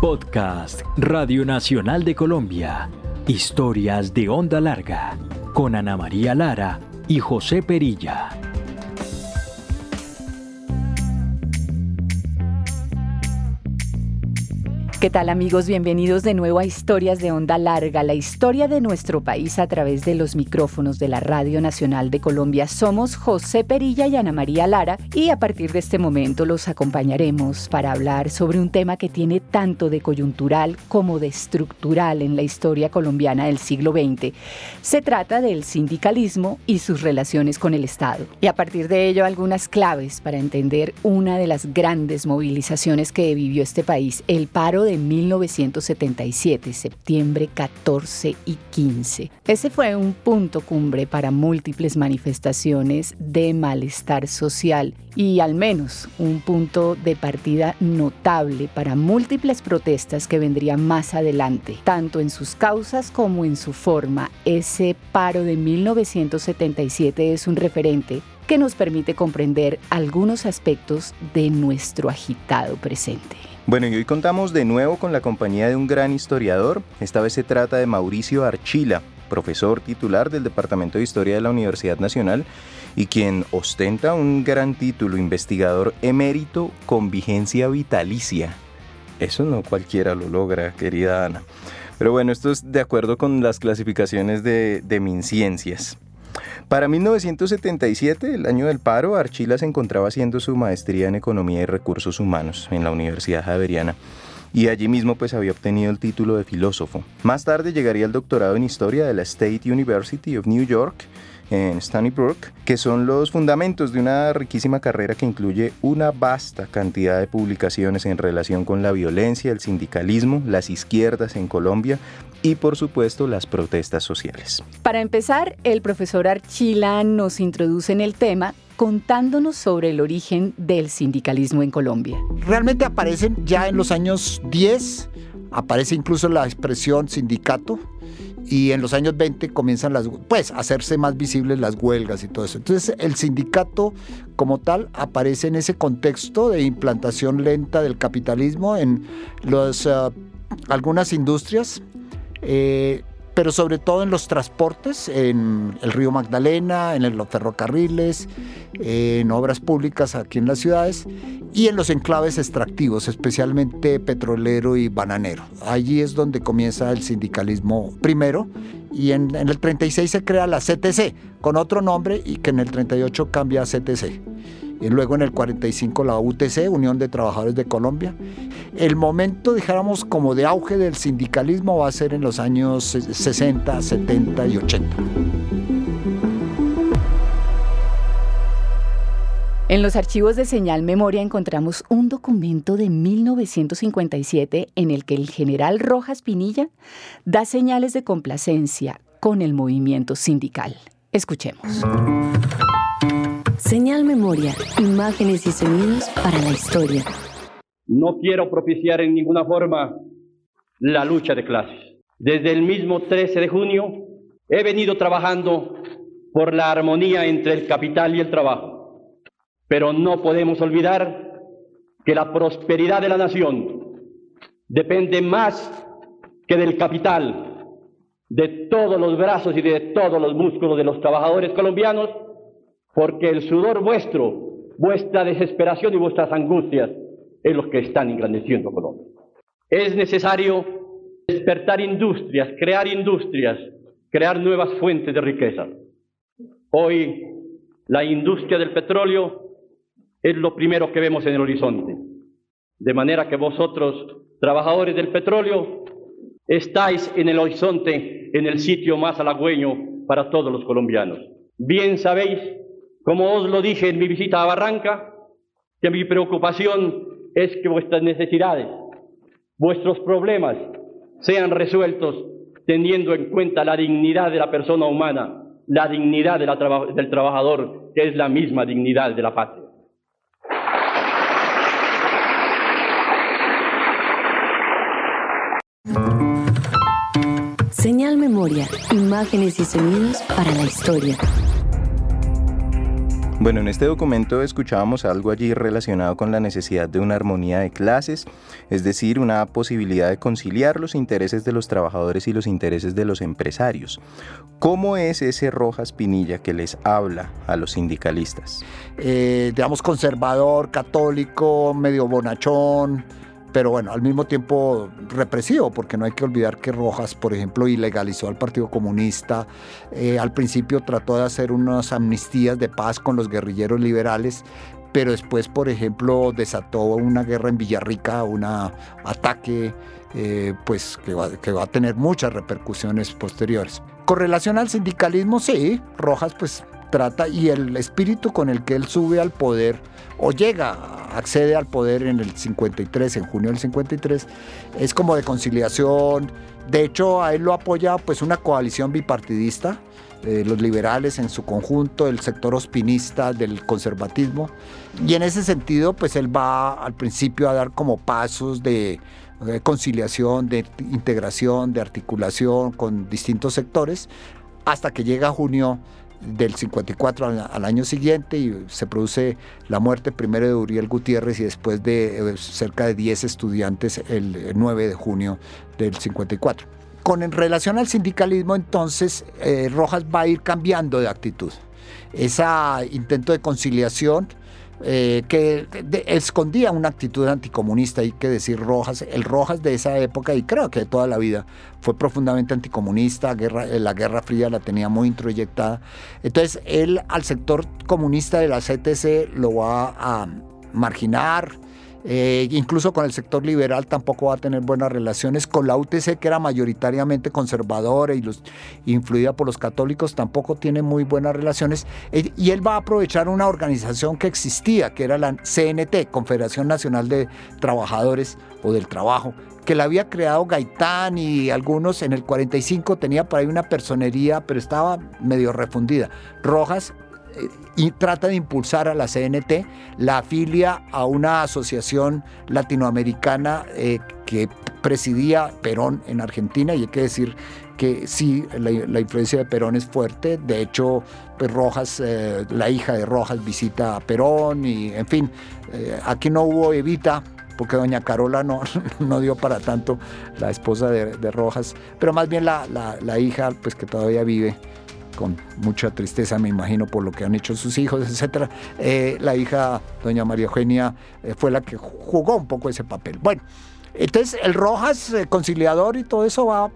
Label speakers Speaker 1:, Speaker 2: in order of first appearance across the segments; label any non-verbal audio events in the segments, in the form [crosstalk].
Speaker 1: Podcast Radio Nacional de Colombia. Historias de onda larga. Con Ana María Lara y José Perilla.
Speaker 2: ¿Qué tal amigos? Bienvenidos de nuevo a Historias de Onda Larga, la historia de nuestro país a través de los micrófonos de la Radio Nacional de Colombia. Somos José Perilla y Ana María Lara y a partir de este momento los acompañaremos para hablar sobre un tema que tiene tanto de coyuntural como de estructural en la historia colombiana del siglo XX. Se trata del sindicalismo y sus relaciones con el Estado. Y a partir de ello algunas claves para entender una de las grandes movilizaciones que vivió este país, el paro de de 1977, septiembre 14 y 15. Ese fue un punto cumbre para múltiples manifestaciones de malestar social y al menos un punto de partida notable para múltiples protestas que vendrían más adelante, tanto en sus causas como en su forma. Ese paro de 1977 es un referente que nos permite comprender algunos aspectos de nuestro agitado presente.
Speaker 3: Bueno, y hoy contamos de nuevo con la compañía de un gran historiador. Esta vez se trata de Mauricio Archila, profesor titular del Departamento de Historia de la Universidad Nacional y quien ostenta un gran título, investigador emérito con vigencia vitalicia. Eso no cualquiera lo logra, querida Ana. Pero bueno, esto es de acuerdo con las clasificaciones de, de MinCiencias. Para 1977, el año del paro, Archila se encontraba haciendo su maestría en Economía y Recursos Humanos en la Universidad Javeriana y allí mismo pues había obtenido el título de filósofo. Más tarde llegaría el doctorado en Historia de la State University of New York en Stony Brook, que son los fundamentos de una riquísima carrera que incluye una vasta cantidad de publicaciones en relación con la violencia, el sindicalismo, las izquierdas en Colombia y por supuesto las protestas sociales.
Speaker 2: Para empezar, el profesor Archila nos introduce en el tema contándonos sobre el origen del sindicalismo en Colombia.
Speaker 4: Realmente aparecen ya en los años 10, aparece incluso la expresión sindicato y en los años 20 comienzan las, pues, a hacerse más visibles las huelgas y todo eso. Entonces el sindicato como tal aparece en ese contexto de implantación lenta del capitalismo en los, eh, algunas industrias eh, pero sobre todo en los transportes, en el río Magdalena, en los ferrocarriles, en obras públicas aquí en las ciudades y en los enclaves extractivos, especialmente petrolero y bananero. Allí es donde comienza el sindicalismo primero y en, en el 36 se crea la CTC con otro nombre y que en el 38 cambia a CTC y luego en el 45 la UTC, Unión de Trabajadores de Colombia. El momento, dijéramos, como de auge del sindicalismo va a ser en los años 60, 70 y 80.
Speaker 2: En los archivos de Señal Memoria encontramos un documento de 1957 en el que el general Rojas Pinilla da señales de complacencia con el movimiento sindical. Escuchemos.
Speaker 5: Señal Memoria, imágenes y sonidos para la historia.
Speaker 6: No quiero propiciar en ninguna forma la lucha de clases. Desde el mismo 13 de junio he venido trabajando por la armonía entre el capital y el trabajo. Pero no podemos olvidar que la prosperidad de la nación depende más que del capital, de todos los brazos y de todos los músculos de los trabajadores colombianos porque el sudor vuestro, vuestra desesperación y vuestras angustias es lo que están engrandeciendo Colombia. Es necesario despertar industrias, crear industrias, crear nuevas fuentes de riqueza. Hoy la industria del petróleo es lo primero que vemos en el horizonte. De manera que vosotros, trabajadores del petróleo, estáis en el horizonte, en el sitio más halagüeño para todos los colombianos. Bien sabéis como os lo dije en mi visita a Barranca, que mi preocupación es que vuestras necesidades, vuestros problemas sean resueltos teniendo en cuenta la dignidad de la persona humana, la dignidad del trabajador, que es la misma dignidad de la patria.
Speaker 5: Señal Memoria, imágenes y sonidos para la historia.
Speaker 3: Bueno, en este documento escuchábamos algo allí relacionado con la necesidad de una armonía de clases, es decir, una posibilidad de conciliar los intereses de los trabajadores y los intereses de los empresarios. ¿Cómo es ese Rojas Pinilla que les habla a los sindicalistas?
Speaker 4: Eh, digamos, conservador, católico, medio bonachón, pero bueno, al mismo tiempo represivo, porque no hay que olvidar que Rojas, por ejemplo, ilegalizó al Partido Comunista, eh, al principio trató de hacer unas amnistías de paz con los guerrilleros liberales, pero después, por ejemplo, desató una guerra en Villarrica, un ataque eh, pues, que va, que va a tener muchas repercusiones posteriores. Con relación al sindicalismo, sí, Rojas pues trata y el espíritu con el que él sube al poder o llega, accede al poder en el 53, en junio del 53, es como de conciliación. De hecho, a él lo apoya pues una coalición bipartidista, eh, los liberales en su conjunto, el sector ospinista del conservatismo. Y en ese sentido, pues él va al principio a dar como pasos de, de conciliación, de integración, de articulación con distintos sectores, hasta que llega junio del 54 al, año siguiente y se produce la muerte primero de Uriel Gutiérrez y después de eh, cerca de 10 estudiantes el 9 de junio del 54. Con en relación al sindicalismo, entonces, eh, Rojas va a ir cambiando de actitud. Ese intento de conciliación eh, que escondía una actitud anticomunista, hay que decir Rojas, el Rojas de esa época y creo que de toda la vida fue profundamente anticomunista, guerra, eh, la Guerra Fría la tenía muy introyectada. Entonces él al sector comunista de la CTC lo va a marginar, eh, incluso con el sector liberal tampoco va a tener buenas relaciones. Con la UTC, que era mayoritariamente conservadora y los, influida por los católicos, tampoco tiene muy buenas relaciones. Eh, y él va a aprovechar una organización que existía, que era la CNT, Confederación Nacional de Trabajadores o del Trabajo, que la había creado Gaitán y algunos en el 45 tenía por ahí una personería, pero estaba medio refundida. Rojas y trata de impulsar a la CNT, la afilia a una asociación latinoamericana eh, que presidía Perón en Argentina y hay que decir que sí, la, influencia de Perón es fuerte, de hecho pues Rojas, eh, la hija de Rojas visita a Perón y en fin, eh, aquí no hubo Evita, porque doña Carola no, [laughs] no dio para tanto, la esposa de, Rojas, pero más bien la, la, hija, pues que todavía vive, con mucha tristeza, me imagino, por lo que han hecho sus hijos, etc. Eh, la hija, doña María Eugenia, eh, fue la que jugó un poco ese papel. Bueno, entonces el Rojas, eh, conciliador y todo eso va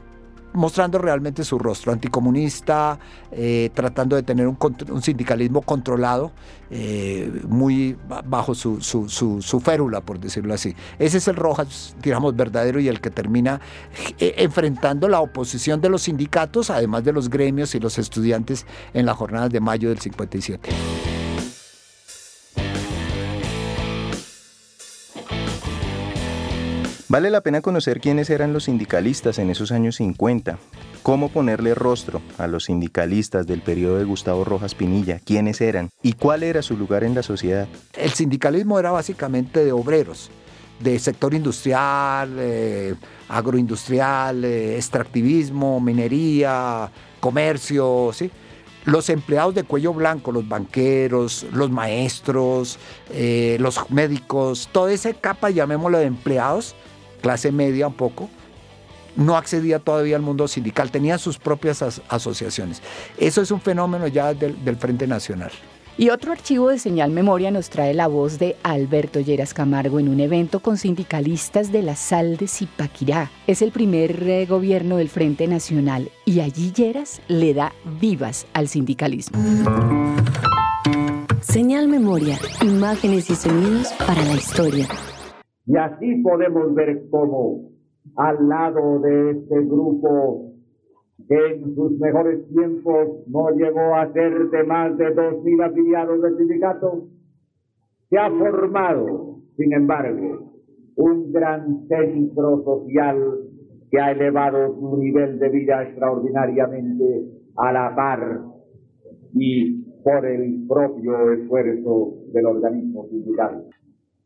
Speaker 4: mostrando realmente su rostro anticomunista, eh, tratando de tener un, sindicalismo controlado, eh, muy bajo su, su, férula, por decirlo así. Ese es el Rojas, digamos, verdadero y el que termina eh, enfrentando la oposición de los sindicatos, además de los gremios y los estudiantes en las jornadas de mayo del 57.
Speaker 3: Vale la pena conocer quiénes eran los sindicalistas en esos años 50, cómo ponerle rostro a los sindicalistas del periodo de Gustavo Rojas Pinilla, quiénes eran y cuál era su lugar en la sociedad.
Speaker 4: El sindicalismo era básicamente de obreros, de sector industrial, eh, agroindustrial, eh, extractivismo, minería, comercio, ¿sí? los empleados de cuello blanco, los banqueros, los maestros, eh, los médicos, toda esa capa, llamémoslo de empleados, clase media un poco, no accedía todavía al mundo sindical, tenía sus propias asociaciones. Eso es un fenómeno ya del, Frente Nacional.
Speaker 2: Y otro archivo de Señal Memoria nos trae la voz de Alberto Lleras Camargo en un evento con sindicalistas de la Sal de Zipaquirá. Es el primer eh, gobierno del Frente Nacional y allí Lleras le da vivas al sindicalismo.
Speaker 5: Señal Memoria, imágenes y sonidos para la historia.
Speaker 7: Y así podemos ver cómo al lado de este grupo que en sus mejores tiempos no llegó a ser de más de dos mil afiliados del sindicato, se ha formado, sin embargo, un gran centro social que ha elevado su nivel de vida extraordinariamente a la par y por el propio esfuerzo del organismo sindical.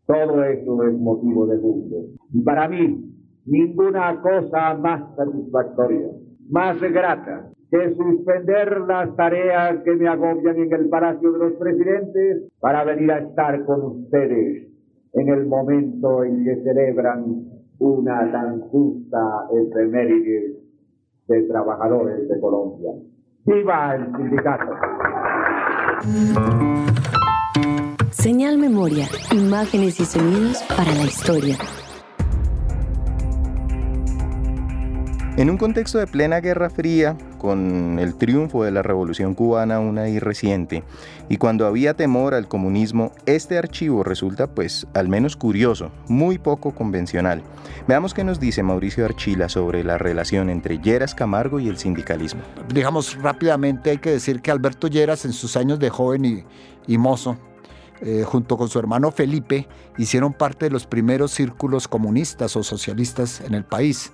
Speaker 7: Todo eso es motivo de gusto. Y para mí, ninguna cosa más satisfactoria, más grata que suspender las tareas que me agobian en el Palacio de los Presidentes para venir a estar con ustedes en el momento en que celebran una tan justa efeméride de trabajadores de Colombia. ¡Viva el sindicato!
Speaker 5: Señal Memoria, imágenes y sonidos para la historia.
Speaker 3: En un contexto de plena Guerra Fría, con el triunfo de la Revolución cubana una ahí reciente, y cuando había temor al comunismo, este archivo resulta pues al menos curioso, muy poco convencional. Veamos qué nos dice Mauricio Archila sobre la relación entre Lleras Camargo y el sindicalismo.
Speaker 4: Digamos rápidamente hay que decir que Alberto Lleras en sus años de joven y, y mozo eh, junto con su hermano Felipe, hicieron parte de los primeros círculos comunistas o socialistas en el país.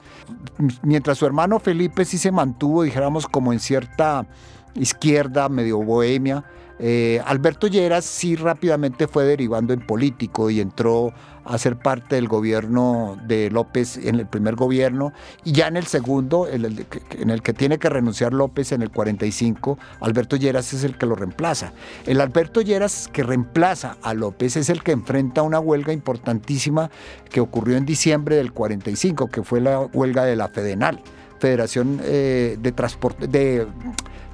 Speaker 4: Mientras su hermano Felipe sí se mantuvo, dijéramos, como en cierta izquierda, medio bohemia, eh, Alberto Lleras sí rápidamente fue derivando en político y entró a ser parte del gobierno de López en el primer gobierno y ya en el segundo, en el, que tiene que renunciar López en el 45, Alberto Lleras es el que lo reemplaza. El Alberto Lleras que reemplaza a López es el que enfrenta una huelga importantísima que ocurrió en diciembre del 45, que fue la huelga de la Fedenal, Federación eh, de Transporte de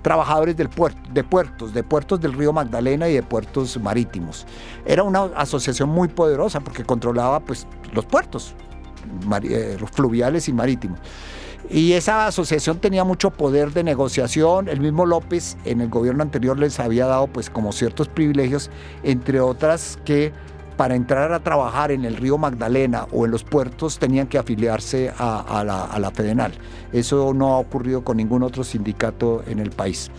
Speaker 4: trabajadores del puerto, de puertos, de puertos del río Magdalena y de puertos marítimos. Era una asociación muy poderosa porque controlaba pues, los puertos eh, fluviales y marítimos. Y esa asociación tenía mucho poder de negociación. El mismo López en el gobierno anterior les había dado pues como ciertos privilegios, entre otras que para entrar a trabajar en el río Magdalena o en los puertos tenían que afiliarse a, la, Fedenal. Eso no ha ocurrido con ningún otro sindicato en el país.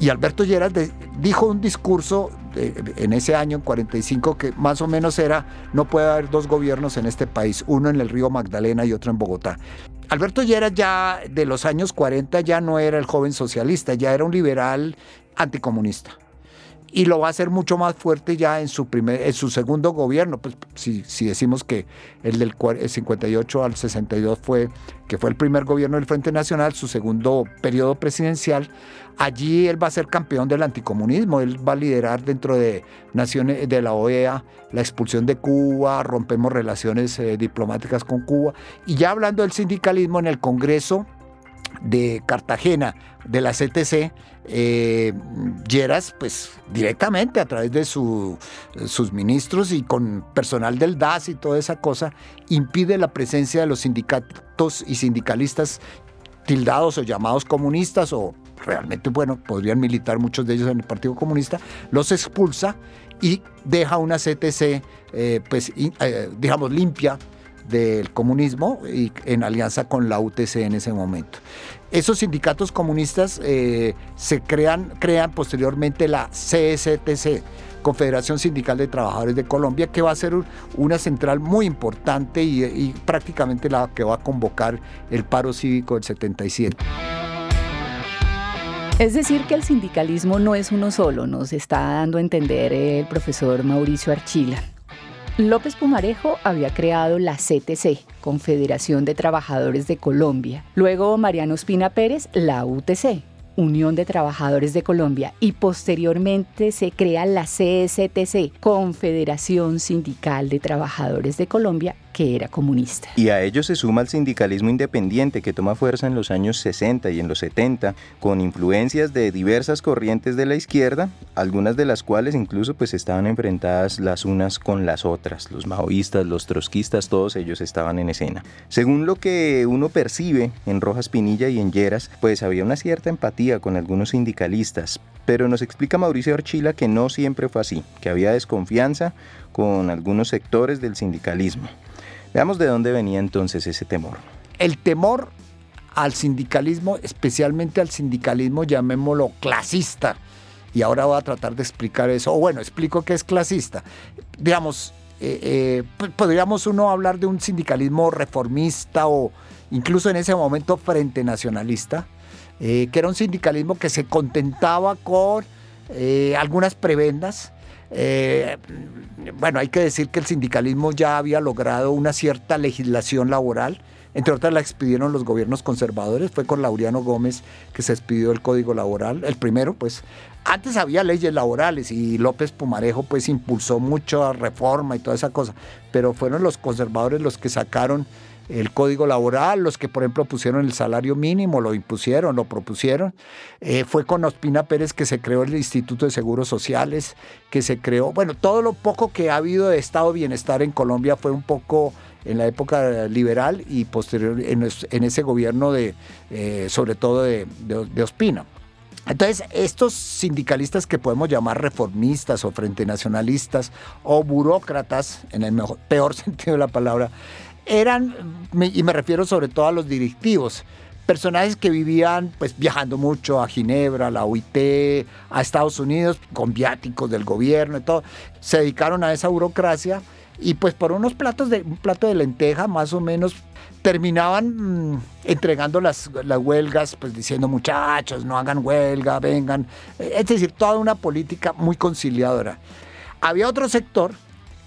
Speaker 4: Y Alberto Lleras dijo un discurso en ese año, en 45, que más o menos era, no puede haber dos gobiernos en este país, uno en el río Magdalena y otro en Bogotá. Alberto Lleras ya de los años 40 ya no era el joven socialista, ya era un liberal anticomunista y lo va a hacer mucho más fuerte ya en su, primer, en su segundo gobierno. Pues, si, si decimos que el del 58 al 62 fue, que fue el primer gobierno del Frente Nacional, su segundo periodo presidencial, allí él va a ser campeón del anticomunismo, él va a liderar dentro de naciones de la OEA la expulsión de Cuba, rompemos relaciones eh, diplomáticas con Cuba, y ya hablando del sindicalismo en el Congreso, de Cartagena, de la CTC, eh, pues directamente a través de sus ministros y con personal del DAS y toda esa cosa, impide la presencia de los sindicatos y sindicalistas tildados o llamados comunistas o realmente, bueno, podrían militar muchos de ellos en el Partido Comunista, los expulsa y deja una CTC, eh, pues, eh, digamos, limpia del comunismo y en alianza con la UTC en ese momento. Esos sindicatos comunistas eh, se crean, crean posteriormente la CSTC, Confederación Sindical de Trabajadores de Colombia, que va a ser una central muy importante y, y prácticamente la que va a convocar el paro cívico del 77.
Speaker 2: Es decir, que el sindicalismo no es uno solo, nos está dando a entender el profesor Mauricio Archila. López Pumarejo había creado la CTC, Confederación de Trabajadores de Colombia. Luego Mariano Espina Pérez, la UTC, Unión de Trabajadores de Colombia y posteriormente se crea la CSTC, Confederación Sindical de Trabajadores de Colombia, que era comunista.
Speaker 3: Y a ello se suma el sindicalismo independiente que toma fuerza en los años 60 y en los 70, con influencias de diversas corrientes de la izquierda, algunas de las cuales incluso pues estaban enfrentadas las unas con las otras. Los maoístas, los trotskistas, todos ellos estaban en escena. Según lo que uno percibe en Rojas Pinilla y en Lleras, pues había una cierta empatía con algunos sindicalistas, pero nos explica Mauricio Archila que no siempre fue así, que había desconfianza con algunos sectores del sindicalismo. Veamos de dónde venía entonces ese temor.
Speaker 4: El temor al sindicalismo, especialmente al sindicalismo, llamémoslo clasista. Y ahora voy a tratar de explicar eso. O bueno, explico qué es clasista. Digamos, eh, eh, podríamos uno hablar de un sindicalismo reformista o incluso en ese momento frente nacionalista, eh, que era un sindicalismo que se contentaba con algunas prebendas, eh, bueno, hay que decir que el sindicalismo ya había logrado una cierta legislación laboral. Entre otras la expidieron los gobiernos conservadores, fue con Laureano Gómez que se expidió el Código Laboral, el primero, pues. Antes había leyes laborales y López Pumarejo pues impulsó mucho reforma y toda esa cosa, pero fueron los conservadores los que sacaron el código laboral, los que por ejemplo pusieron el salario mínimo, lo impusieron, lo propusieron. Eh, fue con Ospina Pérez que se creó el Instituto de Seguros Sociales, que se creó, bueno, todo lo poco que ha habido de estado de bienestar en Colombia fue un poco en la época liberal y posterior en, ese gobierno de, eh, sobre todo de, Ospina. Entonces, estos sindicalistas que podemos llamar reformistas o frente nacionalistas o burócratas, en el mejor, peor [laughs] sentido de la palabra, eran, y me refiero sobre todo a los directivos, personajes que vivían pues viajando mucho a Ginebra, a la OIT, a Estados Unidos, con viáticos del gobierno y todo, se dedicaron a esa burocracia y pues por unos platos de un plato de lenteja más o menos terminaban mm, entregando las, las huelgas, pues diciendo muchachos, no hagan huelga, vengan, es decir, toda una política muy conciliadora. Había otro sector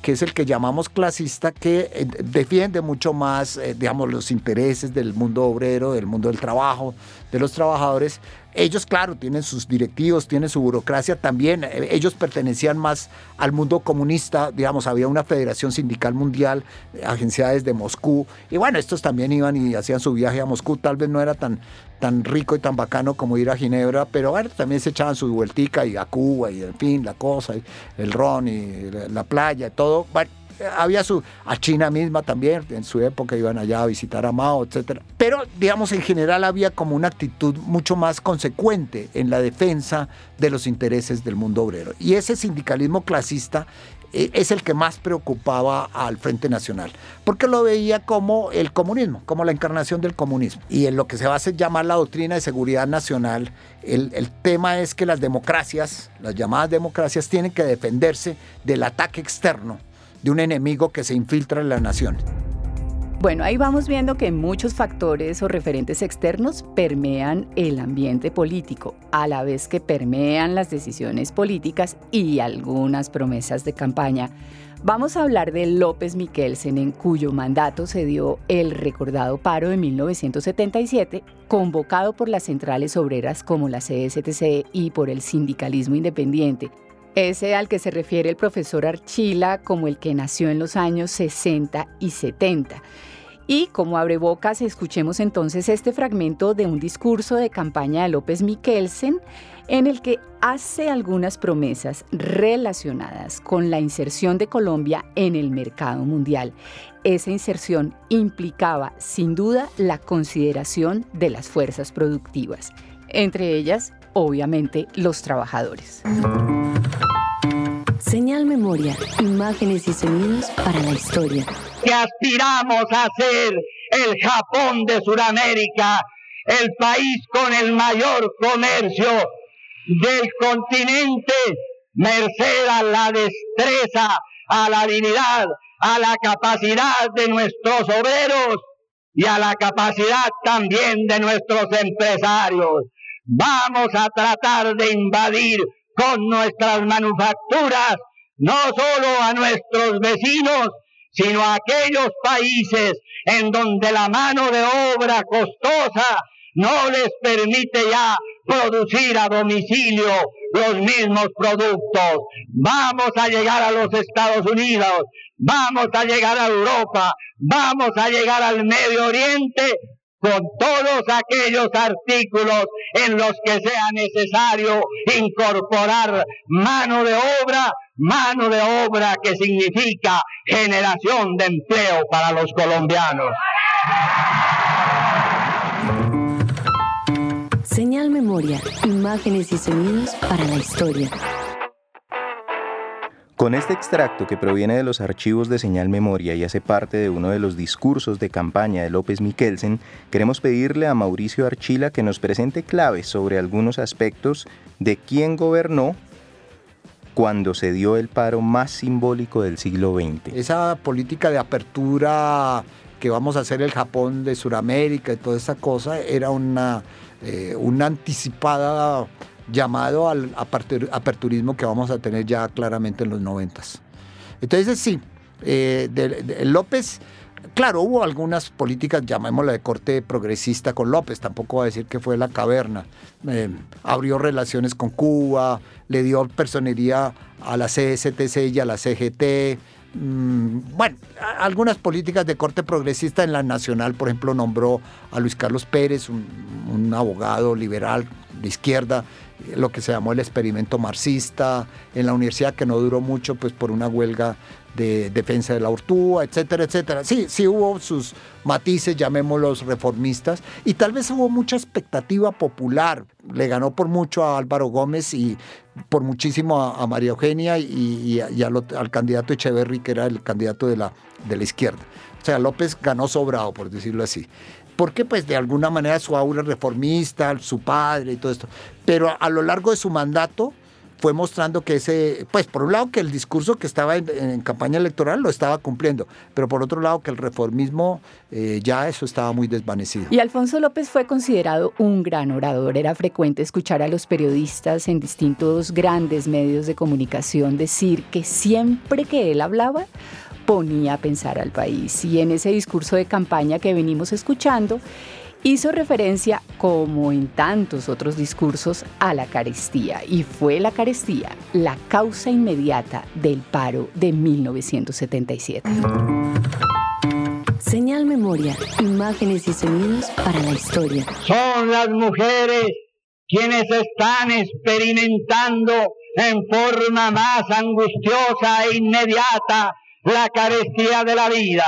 Speaker 4: que es el que llamamos clasista, que eh, defiende mucho más, eh, digamos, los intereses del mundo obrero, del mundo del trabajo, de los trabajadores. Ellos, claro, tienen sus directivos, tienen su burocracia también. Eh, ellos pertenecían más al mundo comunista, digamos, había una federación sindical mundial, agenciada desde Moscú. Y bueno, estos también iban y hacían su viaje a Moscú. Tal vez no era tan, tan rico y tan bacano como ir a Ginebra, pero bueno, también se echaban su vueltica y a Cuba y en fin, la cosa, y el ron y la, playa, todo. Bueno, había su, a China misma también, en su época iban allá a visitar a Mao, etc. Pero, digamos, en general había como una actitud mucho más consecuente en la defensa de los intereses del mundo obrero. Y ese sindicalismo clasista eh, es el que más preocupaba al Frente Nacional, porque lo veía como el comunismo, como la encarnación del comunismo. Y en lo que se va a llamar la doctrina de seguridad nacional, el, el tema es que las democracias, las llamadas democracias, tienen que defenderse del ataque externo de un enemigo que se infiltra en la nación.
Speaker 2: Bueno, ahí vamos viendo que muchos factores o referentes externos permean el ambiente político, a la vez que permean las decisiones políticas y algunas promesas de campaña. Vamos a hablar de López Miquelsen, en cuyo mandato se dio el recordado paro de 1977, convocado por las centrales obreras como la CSTC y por el sindicalismo independiente, ese al que se refiere el profesor Archila como el que nació en los años 60 y 70. Y como abre bocas, escuchemos entonces este fragmento de un discurso de campaña de López Miquelsen en el que hace algunas promesas relacionadas con la inserción de Colombia en el mercado mundial. Esa inserción implicaba, sin duda, la consideración de las fuerzas productivas, entre ellas, obviamente, los trabajadores.
Speaker 5: Señal Memoria, imágenes y sonidos para la historia.
Speaker 8: Que aspiramos a ser el Japón de Sudamérica, el país con el mayor comercio del continente, merced a la destreza, a la habilidad, a la capacidad de nuestros obreros y a la capacidad también de nuestros empresarios. Vamos a tratar de invadir con nuestras manufacturas, no solo a nuestros vecinos, sino a aquellos países en donde la mano de obra costosa no les permite ya producir a domicilio los mismos productos. Vamos a llegar a los Estados Unidos, vamos a llegar a Europa, vamos a llegar al Medio Oriente con todos aquellos artículos en los que sea necesario incorporar mano de obra, mano de obra que significa generación de empleo para los colombianos.
Speaker 5: Señal Memoria, imágenes y sonidos para la historia.
Speaker 3: Con este extracto que proviene de los archivos de Señal Memoria y hace parte de uno de los discursos de campaña de López Miquelsen, queremos pedirle a Mauricio Archila que nos presente claves sobre algunos aspectos de quién gobernó cuando se dio el paro más simbólico del siglo XX.
Speaker 4: Esa política de apertura que vamos a hacer el Japón de Sudamérica y toda esa cosa era una, eh, una anticipada llamado al aperturismo que vamos a tener ya claramente en los noventas. Entonces sí, eh, López Claro, hubo algunas políticas, llamémosla de corte progresista con López, tampoco va a decir que fue la caverna. Eh, abrió relaciones con Cuba, le dio personería a la CSTC y a la CGT. Mm, bueno, algunas políticas de corte progresista en la nacional, por ejemplo, nombró a Luis Carlos Pérez, un abogado liberal de izquierda, lo que se llamó el experimento marxista, en la universidad que no duró mucho, pues por una huelga de defensa de la Urtúa, etcétera, etcétera. Sí, sí hubo sus matices, llamémoslos reformistas, y tal vez hubo mucha expectativa popular. Le ganó por mucho a Álvaro Gómez y por muchísimo a, María Eugenia y, al, candidato Echeverry, que era el candidato de la, de la izquierda. O sea, López ganó sobrado, por decirlo así porque pues de alguna manera su aura reformista, su padre y todo esto. Pero a lo largo de su mandato fue mostrando que ese, pues por un lado que el discurso que estaba en, campaña electoral lo estaba cumpliendo, pero por otro lado que el reformismo eh, ya eso estaba muy desvanecido.
Speaker 2: Y Alfonso López fue considerado un gran orador. Era frecuente escuchar a los periodistas en distintos grandes medios de comunicación decir que siempre que él hablaba, ponía a pensar al país. Y en ese discurso de campaña que venimos escuchando, hizo referencia, como en tantos otros discursos, a la carestía. Y fue la carestía la causa inmediata del paro de 1977.
Speaker 5: Señal Memoria, imágenes y sonidos para la historia.
Speaker 8: Son las mujeres quienes están experimentando en forma más angustiosa e inmediata la carestía de la vida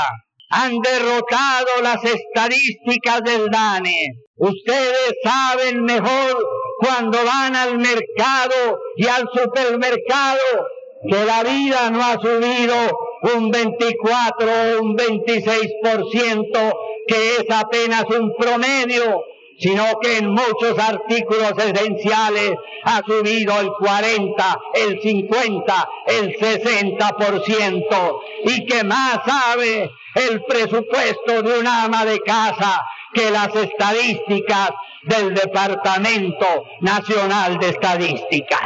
Speaker 8: han derrotado las estadísticas del DANE. Ustedes saben mejor cuando van al mercado y al supermercado que la vida no ha subido un 24 o un 26%, que es apenas un promedio sino que en muchos artículos esenciales ha subido el 40, el 50, el 60%, y que más sabe el presupuesto de un ama de casa que las estadísticas del Departamento Nacional de Estadística.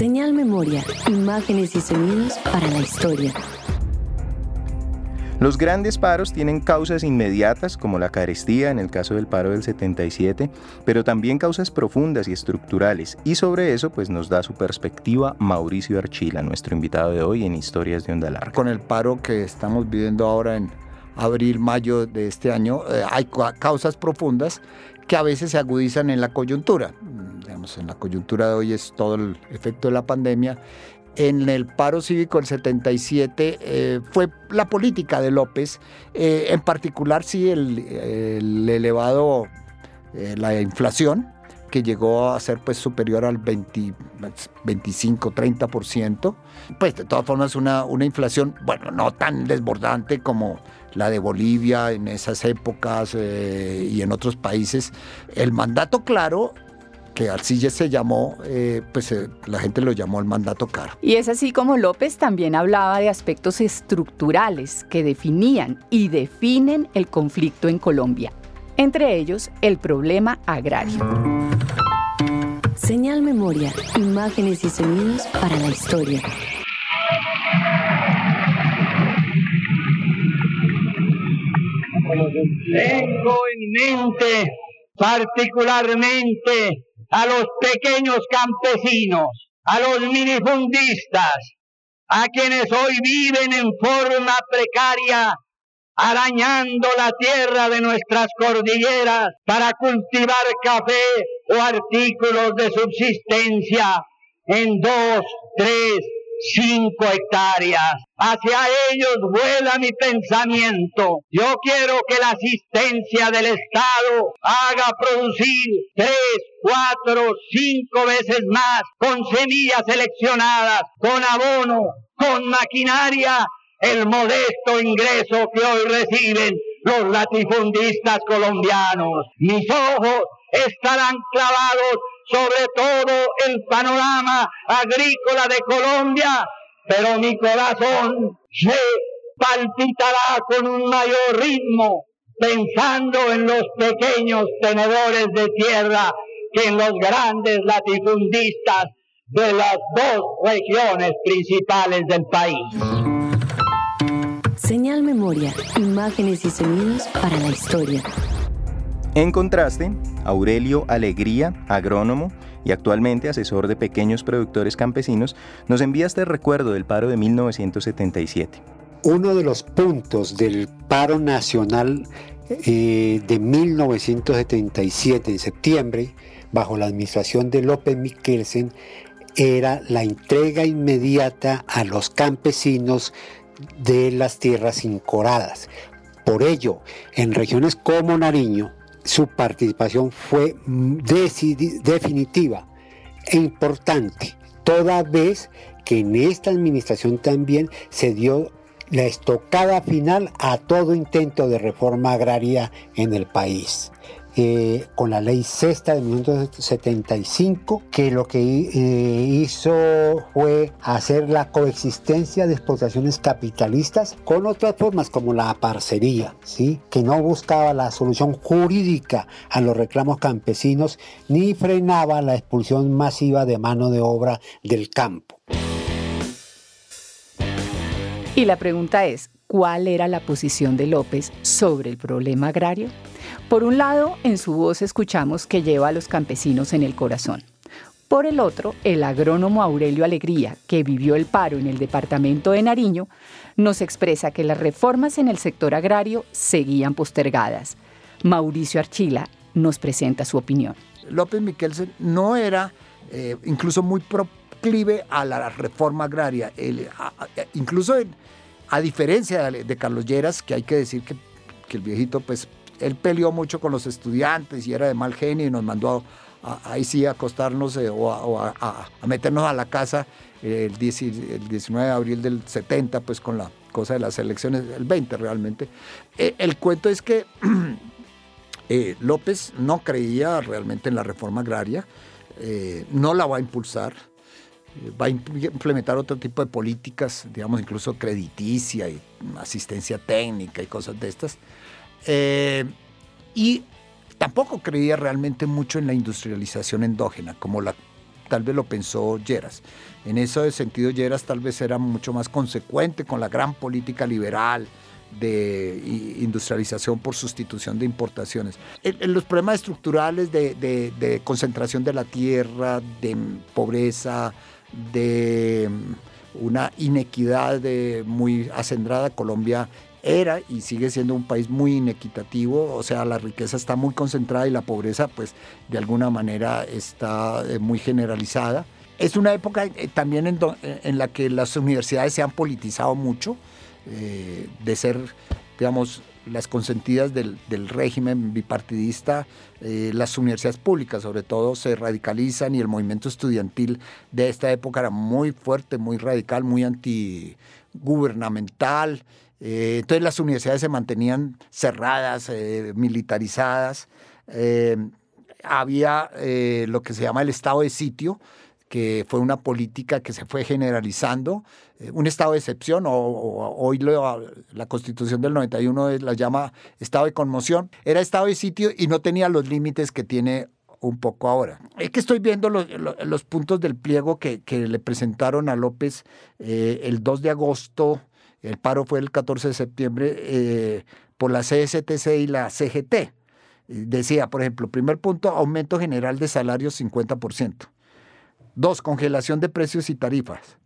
Speaker 5: Señal Memoria, imágenes y sonidos para la historia.
Speaker 3: Los grandes paros tienen causas inmediatas como la carestía en el caso del paro del 77, pero también causas profundas y estructurales y sobre eso pues nos da su perspectiva Mauricio Archila, nuestro invitado de hoy en Historias de Onda Larga.
Speaker 4: Con el paro que estamos viviendo ahora en abril, mayo de este año, eh, hay causas profundas que a veces se agudizan en la coyuntura. En la coyuntura de hoy es todo el efecto de la pandemia en el paro cívico del 77 eh, fue la política de López, eh, en particular sí el, elevado, eh, la inflación, que llegó a ser pues superior al 20, 25, 30%, pues de todas formas una, una inflación, bueno, no tan desbordante como la de Bolivia en esas épocas y en otros países. El mandato claro que Arcilla se llamó, eh, pues eh, la gente lo llamó el mandato caro.
Speaker 2: Y es así como López también hablaba de aspectos estructurales que definían y definen el conflicto en Colombia, entre ellos el problema agrario.
Speaker 5: Señal Memoria, imágenes y sonidos para la historia.
Speaker 8: Tengo en mente particularmente a los pequeños campesinos, a los minifundistas, a quienes hoy viven en forma precaria, arañando la tierra de nuestras cordilleras para cultivar café o artículos de subsistencia en dos, tres, cinco hectáreas. Hacia ellos vuela mi pensamiento. Yo quiero que la asistencia del Estado haga producir tres, cuatro, cinco veces más con semillas seleccionadas, con abono, con maquinaria, el modesto ingreso que hoy reciben los latifundistas colombianos. Mis ojos estarán clavados sobre todo el panorama agrícola de Colombia, pero mi corazón se palpitará con un mayor ritmo pensando en los pequeños tenedores de tierra que en los grandes latifundistas de las dos regiones principales del país.
Speaker 5: Señal Memoria, imágenes y sonidos para la historia.
Speaker 3: En contraste, Aurelio Alegría, agrónomo y actualmente asesor de pequeños productores campesinos, nos envía este recuerdo del paro de 1977.
Speaker 9: Uno de los puntos del paro nacional eh, de 1977, en septiembre, bajo la administración de López Miquelsen, era la entrega inmediata a los campesinos de las tierras incoradas. Por ello, en regiones como Nariño, su participación fue definitiva e importante, toda vez que en esta administración también se dio la estocada final a todo intento de reforma agraria en el país. Eh, con la ley sexta de 1975, que lo que eh, hizo fue hacer la coexistencia de explotaciones capitalistas con otras formas como la parcería, ¿sí? que no buscaba la solución jurídica a los reclamos campesinos ni frenaba la expulsión masiva de mano de obra del campo.
Speaker 2: Y la pregunta es, ¿cuál era la posición de López sobre el problema agrario? Por un lado, en su voz escuchamos que lleva a los campesinos en el corazón. Por el otro, el agrónomo Aurelio Alegría, que vivió el paro en el departamento de Nariño, nos expresa que las reformas en el sector agrario seguían postergadas. Mauricio Archila nos presenta su opinión.
Speaker 4: López Miquelsen no era eh, incluso muy proclive a la reforma agraria. incluso a diferencia de, Carlos Lleras, que hay que decir que, que el viejito pues él peleó mucho con los estudiantes y era de mal genio y nos mandó a, ahí sí a acostarnos eh, o, a, meternos a la casa el, 19 de abril del 70, pues con la cosa de las elecciones, el 20 realmente. Eh, el cuento es que [clears throat] eh, López no creía realmente en la reforma agraria, no la va a impulsar va a implementar otro tipo de políticas, digamos, incluso crediticia y asistencia técnica y cosas de estas. Eh, y tampoco creía realmente mucho en la industrialización endógena, como la, tal vez lo pensó Lleras. En ese sentido, Lleras tal vez era mucho más consecuente con la gran política liberal de industrialización por sustitución de importaciones. Los problemas estructurales de, de, concentración de la tierra, de pobreza, de una inequidad muy acendrada, Colombia era y sigue siendo un país muy inequitativo, o sea, la riqueza está muy concentrada y la pobreza pues de alguna manera está eh, muy generalizada. Es una época eh, también en, la que las universidades se han politizado mucho, eh, de ser, digamos, las consentidas del, régimen bipartidista, las universidades públicas sobre todo se radicalizan y el movimiento estudiantil de esta época era muy fuerte, muy radical, muy antigubernamental. Eh, entonces las universidades se mantenían cerradas, eh, militarizadas. Eh, había lo que se llama el estado de sitio, que fue una política que se fue generalizando, un estado de excepción, o, hoy la constitución del 91 la llama estado de conmoción, era estado de sitio y no tenía los límites que tiene un poco ahora. Es que estoy viendo los, puntos del pliego que, que, le presentaron a López el 2 de agosto el paro fue el 14 de septiembre eh, por la CSTC y la CGT. Decía, por ejemplo, primer punto, aumento general de salarios 50%. Dos, congelación de precios y tarifas.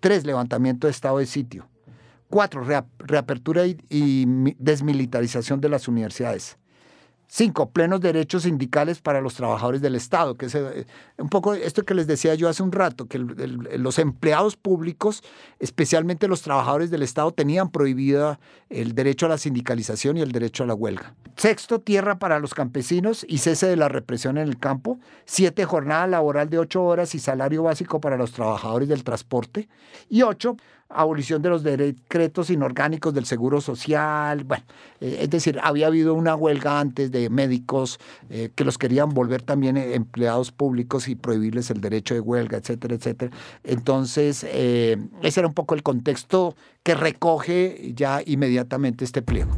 Speaker 4: Tres, levantamiento de estado de sitio. Cuatro, reapertura y desmilitarización de las universidades. Cinco, plenos derechos sindicales para los trabajadores del Estado, que es eh, un poco esto que les decía yo hace un rato, que los empleados públicos, especialmente los trabajadores del Estado, tenían prohibida el derecho a la sindicalización y el derecho a la huelga. Sexto, tierra para los campesinos y cese de la represión en el campo. Siete, jornada laboral de ocho horas y salario básico para los trabajadores del transporte. Y ocho, abolición de los decretos inorgánicos del Seguro Social. Bueno, eh, es decir, había habido una huelga antes de médicos eh, que los querían volver también eh, empleados públicos y prohibirles el derecho de huelga, etcétera, etcétera. Entonces, ese era un poco el contexto que recoge ya inmediatamente este pliego.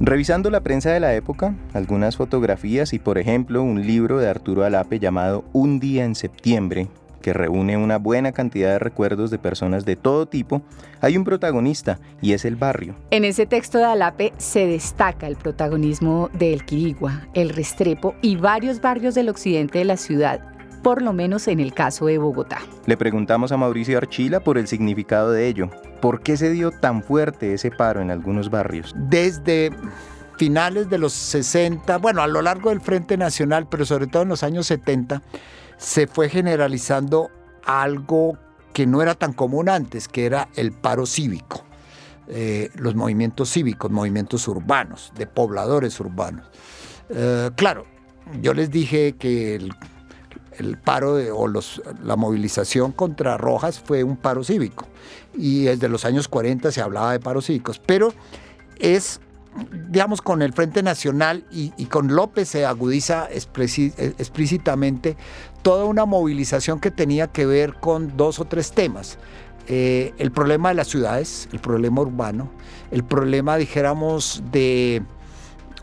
Speaker 3: Revisando la prensa de la época, algunas fotografías y por ejemplo un libro de Arturo Alape llamado Un día en septiembre, que reúne una buena cantidad de recuerdos de personas de todo tipo, hay un protagonista y es el barrio.
Speaker 2: En ese texto de Alape se destaca el protagonismo de El Quirigua, El Restrepo y varios barrios del occidente de la ciudad, por lo menos en el caso de Bogotá.
Speaker 3: Le preguntamos a Mauricio Archila por el significado de ello. ¿Por qué se dio tan fuerte ese paro en algunos barrios?
Speaker 4: Desde finales de los 60, bueno, a lo largo del Frente Nacional, pero sobre todo en los años 70, se fue generalizando algo que no era tan común antes, que era el paro cívico. Eh, los movimientos cívicos, movimientos urbanos, de pobladores urbanos. Eh, claro, yo les dije que el, paro o la movilización contra Rojas fue un paro cívico y desde los años 40 se hablaba de paros cívicos, pero es digamos, con el Frente Nacional y, con López se agudiza explícitamente toda una movilización que tenía que ver con dos o tres temas. Eh, el problema de las ciudades, el problema urbano, el problema, dijéramos, de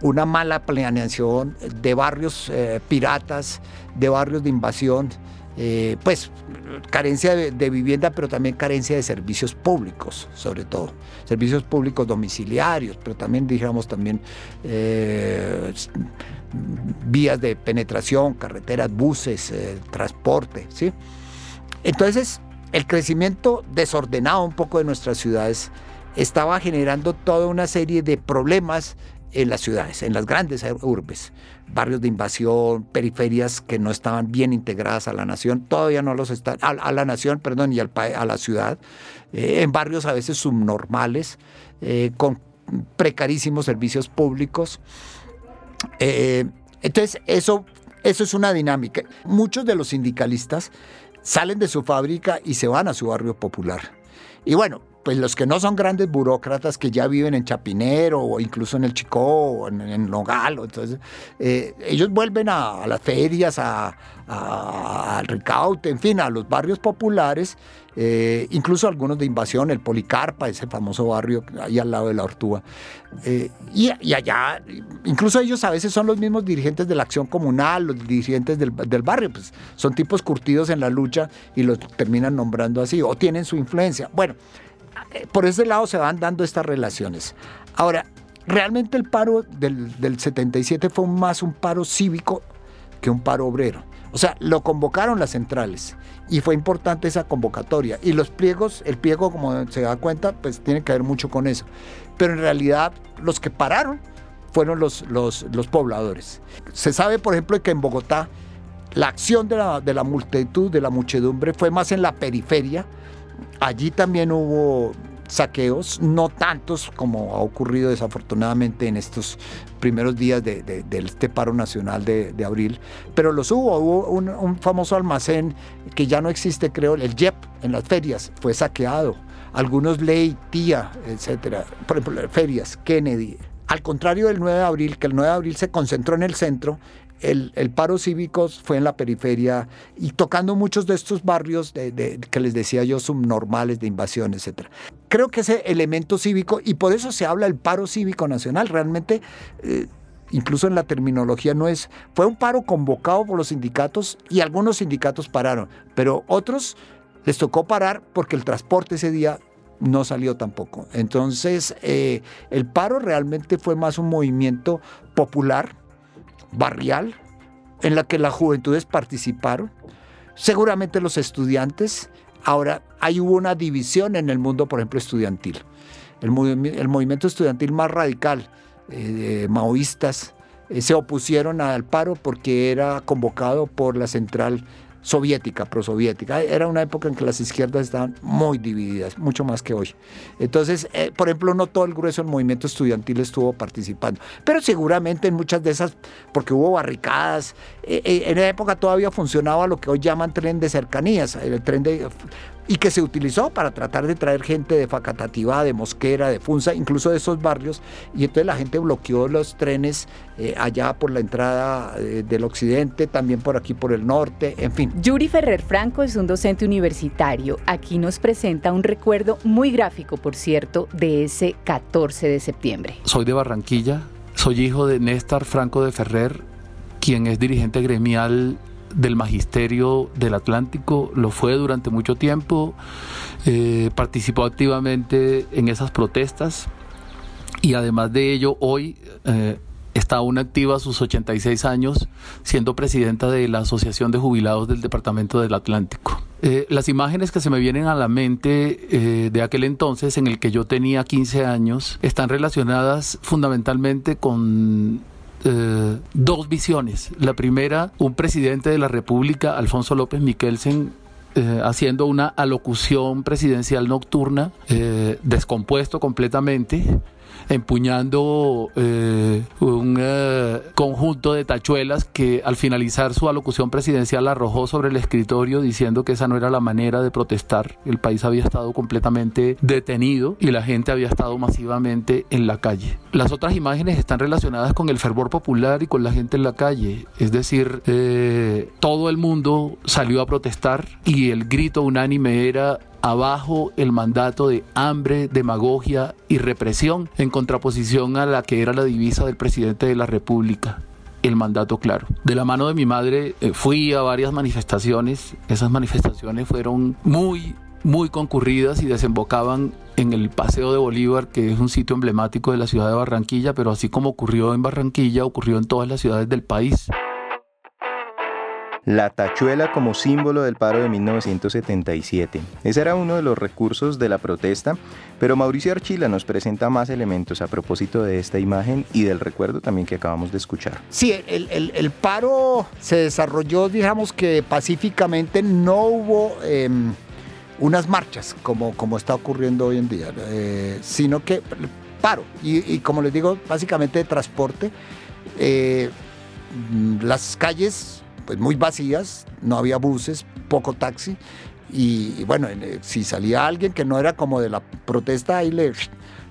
Speaker 4: una mala planeación, de barrios eh, piratas, de barrios de invasión, eh, pues carencia de, vivienda, pero también carencia de servicios públicos, sobre todo. Servicios públicos domiciliarios, pero también, digamos, también eh, vías de penetración, carreteras, buses, eh, transporte, ¿sí? Entonces, el crecimiento desordenado un poco de nuestras ciudades estaba generando toda una serie de problemas en las ciudades, en las grandes urbes, barrios de invasión, periferias que no estaban bien integradas a la nación, todavía no los están, a, la nación, perdón, y al, a la ciudad, eh, en barrios a veces subnormales, eh, con precarísimos servicios públicos. Eh, entonces, eso, eso es una dinámica. Muchos de los sindicalistas salen de su fábrica y se van a su barrio popular. Y bueno, pues los que no son grandes burócratas que ya viven en Chapinero o incluso en el Chicó o en, Nogal, entonces eh, ellos vuelven a, las ferias, a, al Ricaute, en fin, a los barrios populares, eh, incluso algunos de invasión, el Policarpa, ese famoso barrio ahí al lado de la Ortúa. Eh, y, allá, incluso ellos a veces son los mismos dirigentes de la acción comunal, los dirigentes del, del barrio, pues son tipos curtidos en la lucha y los terminan nombrando así, o tienen su influencia. Bueno, por ese lado se van dando estas relaciones. Ahora, realmente el paro del, 77 fue más un paro cívico que un paro obrero. O sea, lo convocaron las centrales y fue importante esa convocatoria. Y los pliegos, el pliego, como se da cuenta, pues tiene que ver mucho con eso. Pero en realidad los que pararon fueron los, los, pobladores. Se sabe, por ejemplo, que en Bogotá la acción de la, de la multitud, de la muchedumbre, fue más en la periferia, Allí también hubo saqueos, no tantos como ha ocurrido desafortunadamente en estos primeros días de, este paro nacional de, abril, pero los hubo. Hubo un, famoso almacén que ya no existe, creo, el JEP en las ferias, fue saqueado. Algunos Ley, Tía, etcétera. Por ejemplo, ferias, Kennedy. Al contrario del 9 de abril, que el 9 de abril se concentró en el centro, el, paro cívico fue en la periferia y tocando muchos de estos barrios que les decía yo subnormales de invasión, etc. Creo que ese elemento cívico, y por eso se habla del paro cívico nacional, realmente... Eh, incluso en la terminología no es, fue un paro convocado por los sindicatos y algunos sindicatos pararon, pero otros les tocó parar porque el transporte ese día no salió tampoco. Entonces, eh, el paro realmente fue más un movimiento popular, barrial en la que las juventudes participaron, seguramente los estudiantes. Ahora, hay hubo una división en el mundo, por ejemplo, estudiantil. El, movimiento estudiantil más radical, eh, maoístas, eh, se opusieron al paro porque era convocado por la central soviética, prosoviética. Era una época en que las izquierdas estaban muy divididas, mucho más que hoy. Entonces, eh, por ejemplo, no todo el grueso del movimiento estudiantil estuvo participando, pero seguramente en muchas de esas, porque hubo barricadas, eh, eh, en esa época todavía funcionaba lo que hoy llaman tren de cercanías, el tren de y que se utilizó para tratar de traer gente de Facatativá, de Mosquera, de Funza, incluso de esos barrios, y entonces la gente bloqueó los trenes eh, allá por la entrada eh, del occidente, también por aquí por el norte, en fin.
Speaker 2: Yuri Ferrer Franco es un docente universitario. Aquí nos presenta un recuerdo muy gráfico, por cierto, de ese 14 de septiembre.
Speaker 10: Soy de Barranquilla, soy hijo de Néstor Franco de Ferrer, quien es dirigente gremial del magisterio del Atlántico, lo fue durante mucho tiempo, eh, participó activamente en esas protestas y además de ello hoy eh, está aún activa a sus 86 años siendo presidenta de la Asociación de Jubilados del Departamento del Atlántico. Eh, las imágenes que se me vienen a la mente de aquel entonces en el que yo tenía 15 años están relacionadas fundamentalmente con eh, dos visiones. La primera, un presidente de la República, Alfonso López Miquelsen, haciendo una alocución presidencial nocturna, descompuesto completamente, empuñando eh, un eh, conjunto de tachuelas que al finalizar su alocución presidencial arrojó sobre el escritorio diciendo que esa no era la manera de protestar. El país había estado completamente detenido y la gente había estado masivamente en la calle. Las otras imágenes están relacionadas con el fervor popular y con la gente en la calle. Es decir, eh, todo el mundo salió a protestar y el grito unánime era abajo el mandato de hambre, demagogia y represión, en contraposición a la que era la divisa del presidente de la República el mandato claro. De la mano de mi madre eh, fui a varias manifestaciones. Esas manifestaciones fueron muy, muy concurridas y desembocaban en el Paseo de Bolívar, que es un sitio emblemático de la ciudad de Barranquilla, pero así como ocurrió en Barranquilla, ocurrió en todas las ciudades del país
Speaker 3: la tachuela como símbolo del paro de 1977. Ese era uno de los recursos de la protesta, pero Mauricio Archila nos presenta más elementos a propósito de esta imagen y del recuerdo también que acabamos de escuchar.
Speaker 4: Sí, el, paro se desarrolló, digamos que pacíficamente, no hubo... Em, unas marchas como, como está ocurriendo hoy en día, eh, sino que paro. Y, como les digo, básicamente de transporte. Eh, las calles pues muy vacías, no había buses, poco taxi. Y, bueno, eh, si salía alguien que no era como de la protesta, ahí le,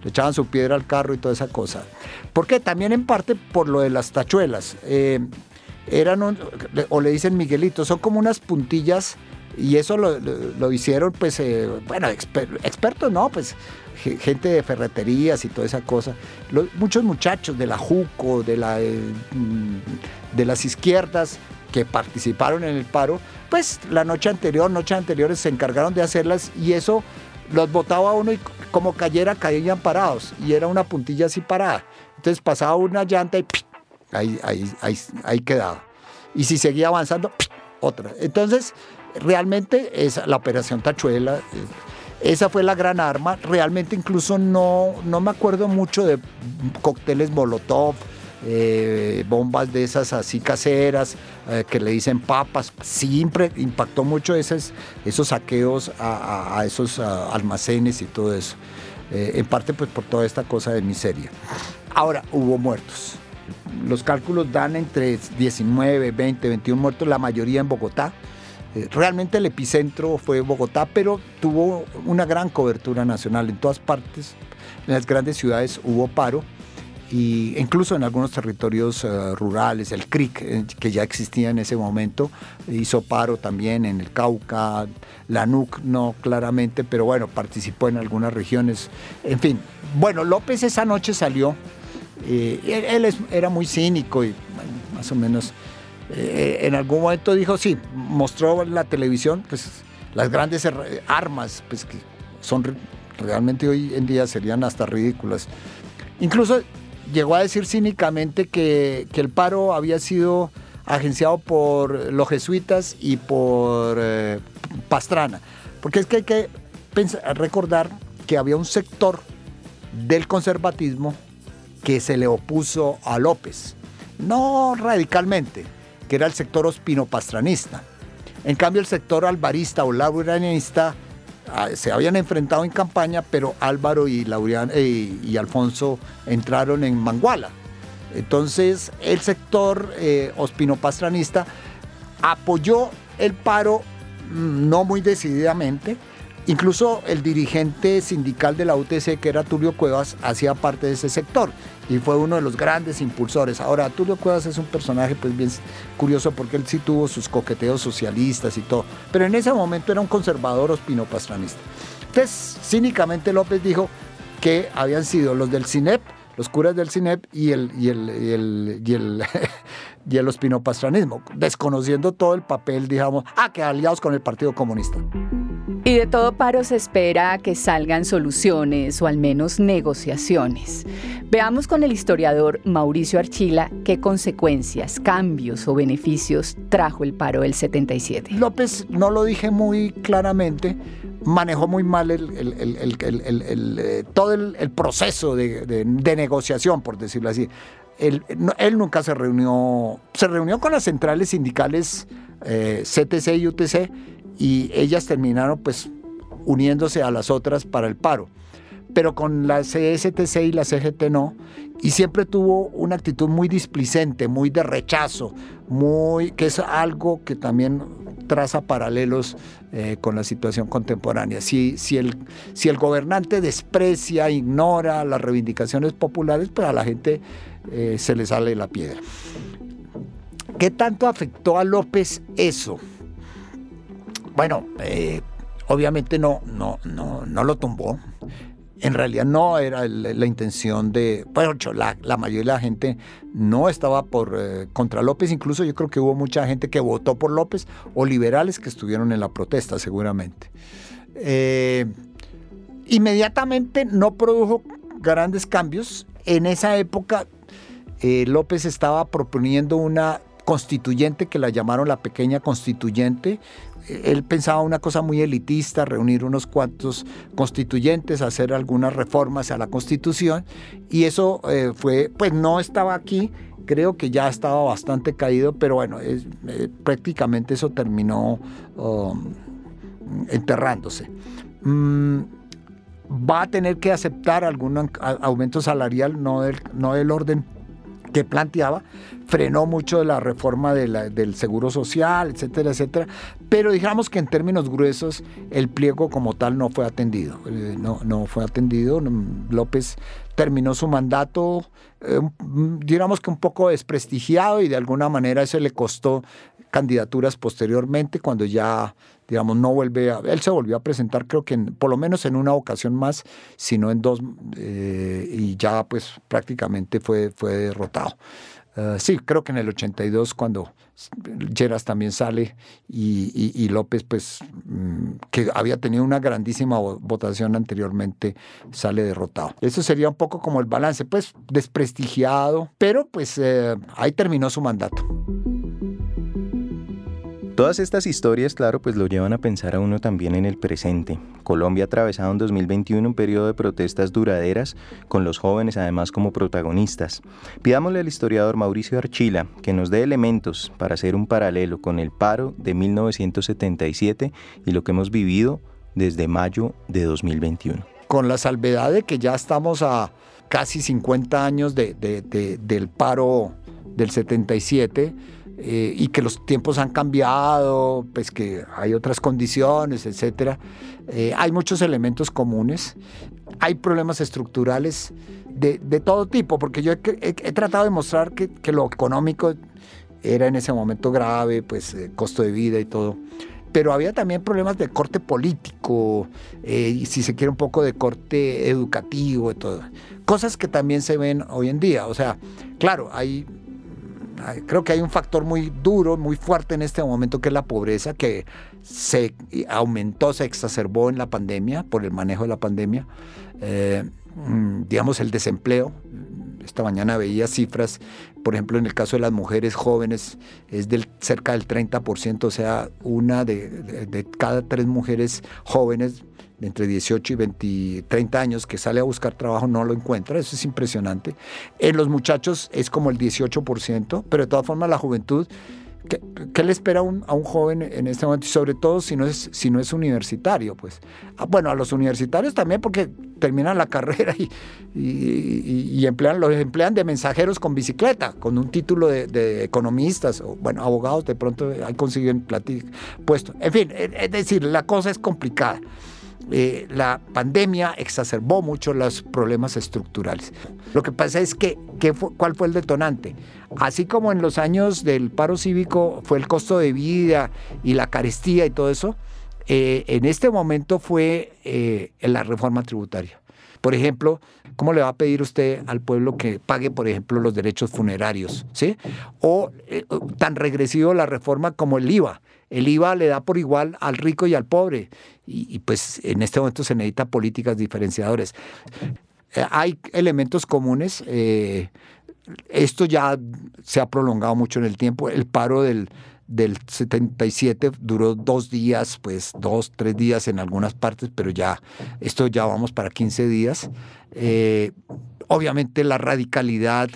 Speaker 4: echaban su piedra al carro y toda esa cosa. Porque también en parte por lo de las tachuelas. Eh, eran, o le dicen Miguelito, son como unas puntillas y eso lo, hicieron, pues, eh, bueno, expertos, ¿no? Pues gente de ferreterías y toda esa cosa. muchos muchachos de la JUCO, de, la, mm, de las izquierdas, que participaron en el paro, pues la noche anterior, noches anteriores se encargaron de hacerlas y eso los botaba uno y como cayera caían parados y era una puntilla así parada. Entonces pasaba una llanta y ahí, ahí, ahí, ahí quedaba. Y si seguía avanzando, otra. Entonces, realmente esa, la operación Tachuela, eh, esa fue la gran arma. Realmente incluso no, no me acuerdo mucho de cócteles Molotov, eh, bombas de esas así caseras, eh, que le dicen papas. Siempre impactó mucho esos, esos saqueos a, esos almacenes y todo eso. Eh, en parte pues por toda esta cosa de miseria. Ahora, hubo muertos. Los cálculos dan entre 19, 20, 21 muertos, la mayoría en Bogotá. Realmente el epicentro fue Bogotá, pero tuvo una gran cobertura nacional en todas partes. En las grandes ciudades hubo paro y incluso en algunos territorios eh, rurales, el CRIC, eh, que ya existía en ese momento, hizo paro también en el Cauca, la NUC no claramente, pero bueno, participó en algunas regiones. En fin, bueno, López esa noche salió, eh, él, era muy cínico y más o menos en algún momento dijo, sí, mostró la televisión pues, las grandes armas, pues que son realmente hoy en día serían hasta ridículas. Incluso llegó a decir cínicamente que, el paro había sido agenciado por los jesuitas y por eh, Pastrana. Porque es que hay que recordar que había un sector del conservatismo que se le opuso a López. No radicalmente, que era el sector ospino-pastranista. En cambio, el sector alvarista o lauranista Ah, se habían enfrentado en campaña, pero Álvaro y, eh, y Alfonso entraron en Manguala. Entonces el sector eh, ospino-pastranista apoyó el paro mm, no muy decididamente, Incluso el dirigente sindical de la UTC, que era Tulio Cuevas, hacía parte de ese sector y fue uno de los grandes impulsores. Ahora, Tulio Cuevas es un personaje pues bien curioso porque él sí tuvo sus coqueteos socialistas y todo, pero en ese momento era un conservador ospino-pastranista. Entonces, cínicamente López dijo que habían sido los del CINEP los curas del CINEP y el, y el, [laughs] y el ospinopastranismo, desconociendo todo el papel, digamos, ah, que aliados con el Partido Comunista.
Speaker 2: Y de todo paro se espera que salgan soluciones o al menos negociaciones. Veamos con el historiador Mauricio Archila qué consecuencias, cambios o beneficios trajo el paro del 77.
Speaker 4: López, no lo dije muy claramente, manejó muy mal el, eh, todo el, proceso de, negociación, por decirlo así. Él, nunca se reunió, se reunió con las centrales sindicales eh, CTC y UTC y ellas terminaron pues uniéndose a las otras para el paro. Pero con la CSTC y la CGT no, y siempre tuvo una actitud muy displicente, muy de rechazo, muy que es algo que también traza paralelos eh, con la situación contemporánea. Si, si, el, si el gobernante desprecia, ignora las reivindicaciones populares, pues a la gente eh, se le sale la piedra. ¿Qué tanto afectó a López eso? Bueno, eh, obviamente no, no, no, no lo tumbó. En realidad no era la intención de, bueno, la, la, mayoría de la gente no estaba por eh, contra López, incluso yo creo que hubo mucha gente que votó por López o liberales que estuvieron en la protesta seguramente. Eh, inmediatamente no produjo grandes cambios. En esa época López estaba proponiendo una constituyente que la llamaron la pequeña constituyente, él pensaba una cosa muy elitista, reunir unos cuantos constituyentes, hacer algunas reformas a la constitución, y eso eh, fue, pues no estaba aquí, creo que ya estaba bastante caído, pero bueno, eh, prácticamente eso terminó um, enterrándose. Mm, va a tener que aceptar algún aumento salarial, no no del orden que planteaba, frenó mucho la reforma del seguro social, etcétera, etcétera. Pero digamos que en términos gruesos el pliego como tal no fue atendido. Eh, no, no fue atendido. López terminó su mandato, eh, digamos que un poco desprestigiado y de alguna manera eso le costó candidaturas posteriormente cuando ya digamos, no vuelve a, él se volvió a presentar creo que por lo menos en una ocasión más, sino en dos, eh, y ya pues prácticamente fue, fue derrotado. Eh, sí, creo que en el 82 cuando Lleras también sale y, López, pues, mm, que había tenido una grandísima votación anteriormente, sale derrotado. Eso sería un poco como el balance, pues, desprestigiado, pero pues eh, ahí terminó su mandato.
Speaker 3: Todas estas historias, claro, pues lo llevan a pensar a uno también en el presente. Colombia ha atravesado en 2021 un periodo de protestas duraderas, con los jóvenes además como protagonistas. Pidámosle al historiador Mauricio Archila que nos dé elementos para hacer un paralelo con el paro de 1977 y lo que hemos vivido desde mayo de 2021.
Speaker 4: Con la salvedad de que ya estamos a casi 50 años del paro del 77, eh, y que los tiempos han cambiado, pues que hay otras condiciones, etcétera. Eh, hay muchos elementos comunes, hay problemas estructurales de, todo tipo, porque yo he, tratado de mostrar que, lo económico era en ese momento grave, pues eh, costo de vida y todo. Pero había también problemas de corte político, y si se quiere un poco de corte educativo y todo. Cosas que también se ven hoy en día. O sea, claro, hay creo que hay un factor muy duro, muy fuerte en este momento, que es la pobreza, que se aumentó, se exacerbó en la pandemia, por el manejo de la pandemia. Eh, mm, digamos, el desempleo. Esta mañana veía cifras, por ejemplo, en el caso de las mujeres jóvenes, es del cerca del 30%, o sea, una de cada tres mujeres jóvenes entre 18 y 20, 30 años que sale a buscar trabajo no lo encuentra, eso es impresionante. En los muchachos es como el 18%, pero de todas formas la juventud, ¿qué, le espera a un, joven en este momento? Y sobre todo si no es, si no es universitario, pues. Ah, bueno, a los universitarios también porque terminan la [laughs] carrera y, y, emplean, los emplean de mensajeros con bicicleta, con un título de, economistas, o bueno, abogados de pronto ahí consiguen puesto. En fin, es decir, la cosa es complicada. Eh, la pandemia exacerbó mucho los problemas estructurales. Lo que pasa es que, ¿cuál fue el detonante? Así como en los años del paro cívico fue el costo de vida y la carestía y todo eso, eh, en este momento fue eh, la reforma tributaria. Por ejemplo, ¿cómo le va a pedir usted al pueblo que pague, por ejemplo, los derechos funerarios? ¿sí? O eh, tan regresivo la reforma como el IVA. El IVA le da por igual al rico y al pobre. Y, pues en este momento se necesitan políticas diferenciadoras. Eh, hay elementos comunes. Eh, esto ya se ha prolongado mucho en el tiempo. El paro del, del 77 duró dos días, pues dos, tres días en algunas partes, pero ya, esto ya vamos para 15 días. Eh, obviamente la radicalidad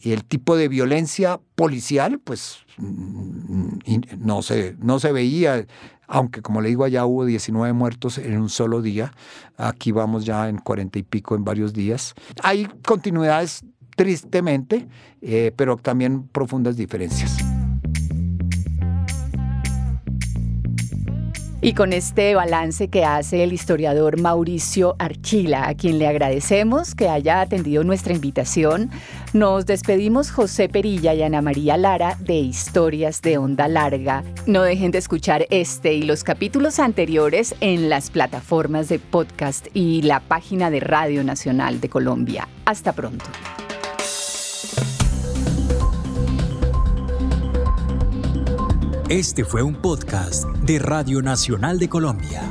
Speaker 4: y el tipo de violencia policial, pues mm, no se, no se veía, aunque como le digo, allá hubo 19 muertos en un solo día, aquí vamos ya en 40 y pico en varios días. Hay continuidades tristemente, eh, pero también profundas diferencias.
Speaker 2: Y con este balance que hace el historiador Mauricio Archila, a quien le agradecemos que haya atendido nuestra invitación, nos despedimos José Perilla y Ana María Lara de Historias de Onda Larga. No dejen de escuchar este y los capítulos anteriores en las plataformas de podcast y la página de Radio Nacional de Colombia. Hasta pronto.
Speaker 1: Este fue un podcast de Radio Nacional de Colombia.